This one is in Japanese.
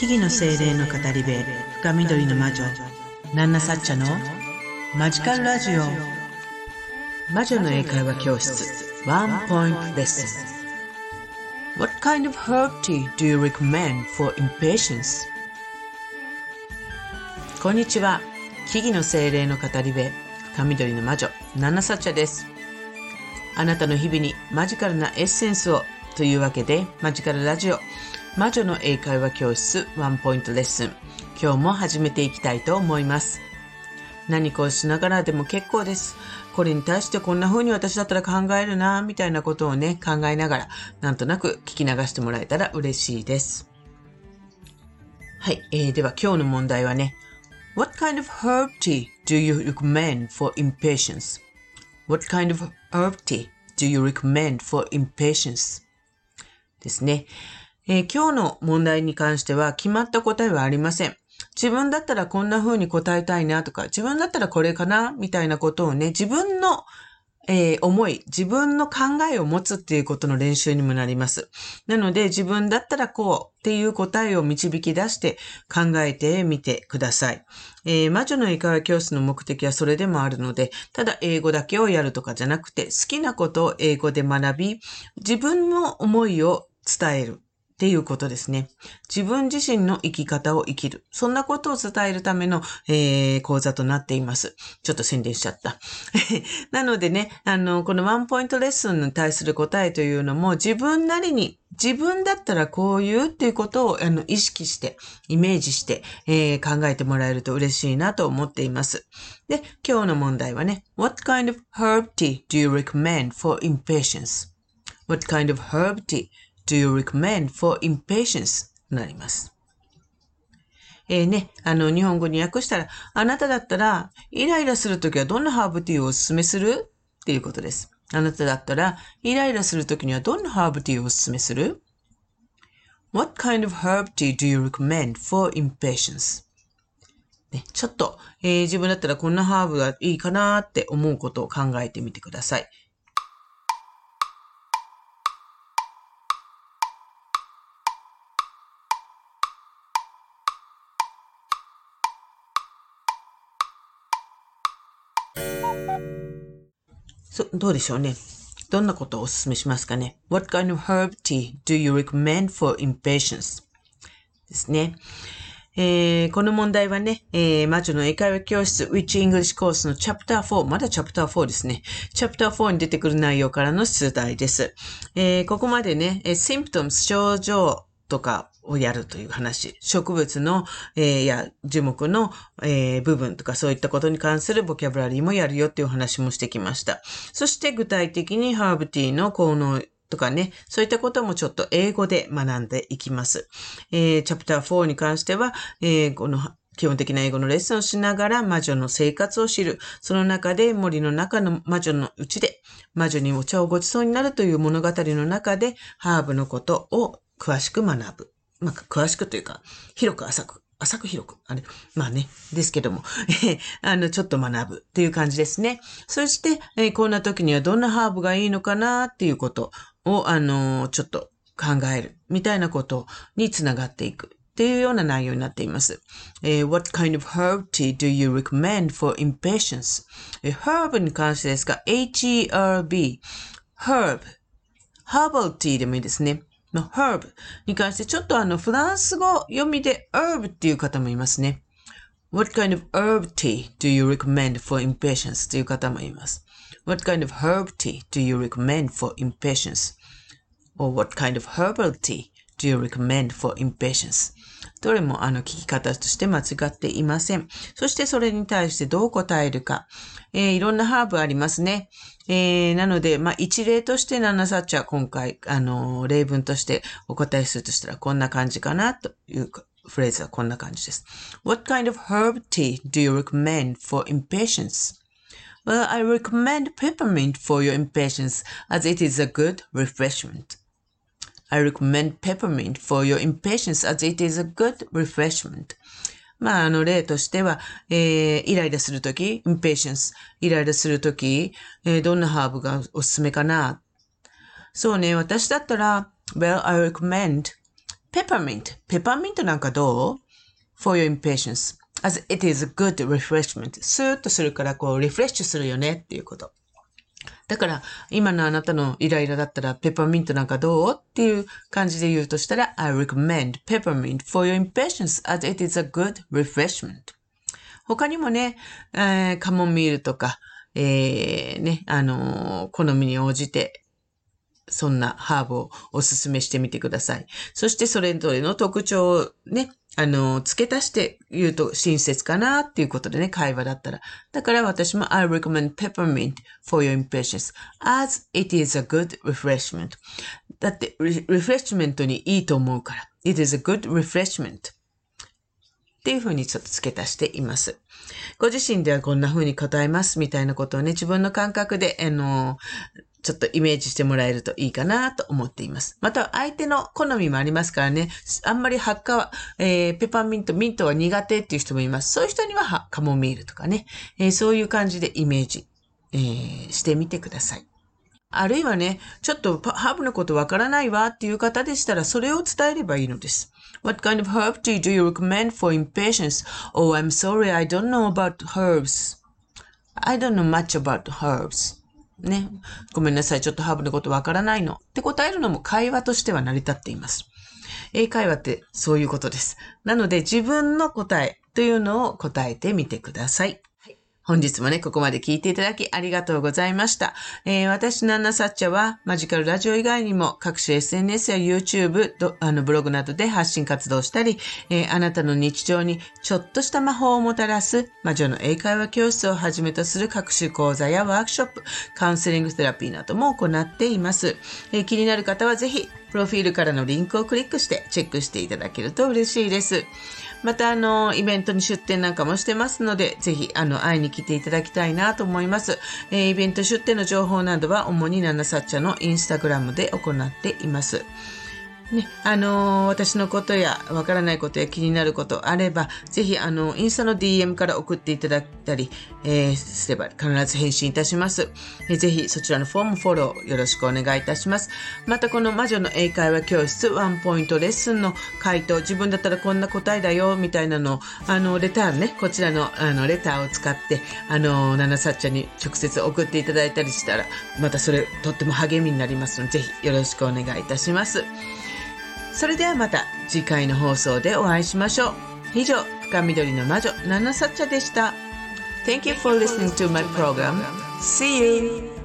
木々の精霊の語り部深緑の魔女ナンナサッチャのマジカルラジオ。魔女の英会話教室ワンポイントレッスン。What kind of herb tea do you recommend for impatience? こんにちは。木々の精霊の語り部深緑の魔女ナンナサッチャです。あなたの日々にマジカルなエッセンスをというわけでマジカルラジオ。魔女の英会話教室ワンポイントレッスン今日も始めていきたいと思います何かをしながらでも結構ですこれに対してこんな風に私だったら考えるなみたいなことをね考えながらなんとなく聞き流してもらえたら嬉しいですはい、えー、では今日の問題はね What kind of herb tea do you recommend for impatience? What kind of herb tea do you recommend for impatience? ですね。えー、今日の問題に関しては決まった答えはありません。自分だったらこんな風に答えたいなとか、自分だったらこれかなみたいなことをね、自分の、えー、思い、自分の考えを持つっていうことの練習にもなります。なので自分だったらこうっていう答えを導き出して考えてみてください。えー、魔女の英会話教室の目的はそれでもあるので、ただ英語だけをやるとかじゃなくて、好きなことを英語で学び、自分の思いを伝える。っていうことですね。自分自身の生き方を生きる。そんなことを伝えるための、えー、講座となっています。ちょっと宣伝しちゃった。なのでね、あの、このワンポイントレッスンに対する答えというのも自分なりに自分だったらこういうっていうことをあの意識して、イメージして、えー、考えてもらえると嬉しいなと思っています。で、今日の問題はね、What kind of herb tea do you recommend for impatience?What kind of herb tea do you recommend for impatience? なります。えー、ね、あの、日本語に訳したら、あなただったら、イライラするときはどんなハーブティーをお勧めする？っていうことです。あなただったら、イライラするときにはどんなハーブティーをお勧めする ?What kind of herb tea do you recommend for impatience? ね、ちょっと、えー、自分だったらこんなハーブがいいかなって思うことを考えてみてください。どうでしょうね。どんなことをお勧めしますかね ?What kind of herb tea do you recommend for impatience? ですね。えー、この問題はね、えー、魔女の英会話教室 Which English Course のチャプター4、まだチャプター4ですね。チャプター4に出てくる内容からの出題です。えー、ここまでね、symptoms 症状とかをやるという話。植物の、えー、や樹木の、えー、部分とかそういったことに関するボキャブラリーもやるよっていう話もしてきました。そして具体的にハーブティーの効能とかね、そういったこともちょっと英語で学んでいきます。えー、チャプター4に関しては、えー、この基本的な英語のレッスンをしながら魔女の生活を知る。その中で森の中の魔女のうちで魔女にお茶をごちそうになるという物語の中でハーブのことを詳しく学ぶ。まあ、詳しくというか、広く浅く、浅く広く、あれ、まあね、ですけども、え あの、ちょっと学ぶっていう感じですね。そして、えー、こんな時にはどんなハーブがいいのかなっていうことを、あのー、ちょっと考えるみたいなことにつながっていく。っていうような内容になっています。えー、What kind of herb tea do you recommend for impatience? えー、ブに関してですが、H-E-R-B, herb, herbal tea でもいいですね。の herb に関してちょっとあのフランス語読みで herb っていう方もいますね。What kind of herb tea do you recommend for impatience? という方もいます。What kind of herb tea do you recommend for impatience? Or what kind of herbal tea do you recommend for impatience? どれもあの聞き方として間違っていません。そしてそれに対してどう答えるか。えー、いろんなハーブありますね。えー、なので、まあ、一例としてナナサッチは今回、あのー、例文としてお答えするとしたらこんな感じかなというフレーズはこんな感じです。What kind of herb tea do you recommend for impatience? Well, I recommend peppermint for your impatience as it is a good refreshment. I recommend peppermint for your impatience as it is a good refreshment. まあ、あの、例としては、えー、イライラするとき、impatience、イライラするとき、えー、どんなハーブがおすすめかなそうね、私だったら、well, I recommend peppermint. ペパーミントなんかどう ?for your impatience. as it is a good refreshment. スーッとするからこうリフレッシュするよねっていうこと。だから、今のあなたのイライラだったら、ペパーミントなんかどう？っていう感じで言うとしたら、I recommend peppermint for your impatience as it is a good refreshment. 他にもね、えー、カモミールとか、えー、ね、あのー、好みに応じて、そんなハーブをおすすめしてみてください。そしてそれぞれの特徴をね、あの、付け足して言うと親切かなっていうことでね、会話だったら。だから私も I recommend peppermint for your impatience as it is a good refreshment. だって、リフレッシュメントにいいと思うから。It is a good refreshment. っていうふうにちょっと付け足しています。ご自身ではこんな風に答えますみたいなことをね、自分の感覚で、あの、ちょっとイメージしてもらえるといいかなと思っています。また相手の好みもありますからね、あんまり発火は、えー、ペパーミント、ミントは苦手っていう人もいます。そういう人にはカモミールとかね、えー、そういう感じでイメージ、えー、してみてください。あるいはね、ちょっとハーブのことわからないわっていう方でしたら、それを伝えればいいのです。What kind of herb tea do you recommend for impatience? Oh, I'm sorry, I don't know about herbs. I don't know much about herbs. ね。ごめんなさい。ちょっとハーブのことわからないの。って答えるのも会話としては成り立っています。英会話ってそういうことです。なので自分の答えというのを答えてみてください。本日もね、ここまで聞いていただきありがとうございました。えー、私、ナンナサッチャは、マジカルラジオ以外にも、各種 SNS や YouTube、あのブログなどで発信活動したり、えー、あなたの日常にちょっとした魔法をもたらす、魔女の英会話教室をはじめとする各種講座やワークショップ、カウンセリングセラピーなども行っています。えー、気になる方はぜひ、プロフィールからのリンクをクリックしてチェックしていただけると嬉しいです。また、あの、イベントに出店なんかもしてますので、ぜひ、あの、会いに来ていただきたいなと思います。えー、イベント出店の情報などは、主にナナサッチャのインスタグラムで行っています。ね、あのー、私のことや、わからないことや気になることあれば、ぜひ、あの、インスタの DM から送っていただいたり、えー、すれば必ず返信いたします、えー。ぜひ、そちらのフォームフォローよろしくお願いいたします。また、この魔女の英会話教室ワンポイントレッスンの回答、自分だったらこんな答えだよ、みたいなのあの、レターね、こちらの、あの、レターを使って、あの、ナナサッチャに直接送っていただいたりしたら、またそれ、とっても励みになりますので、ぜひよろしくお願いいたします。それではまた次回の放送でお会いしましょう。以上、深緑の魔女、ナナサッチャでした。Thank you for listening to my program. See you!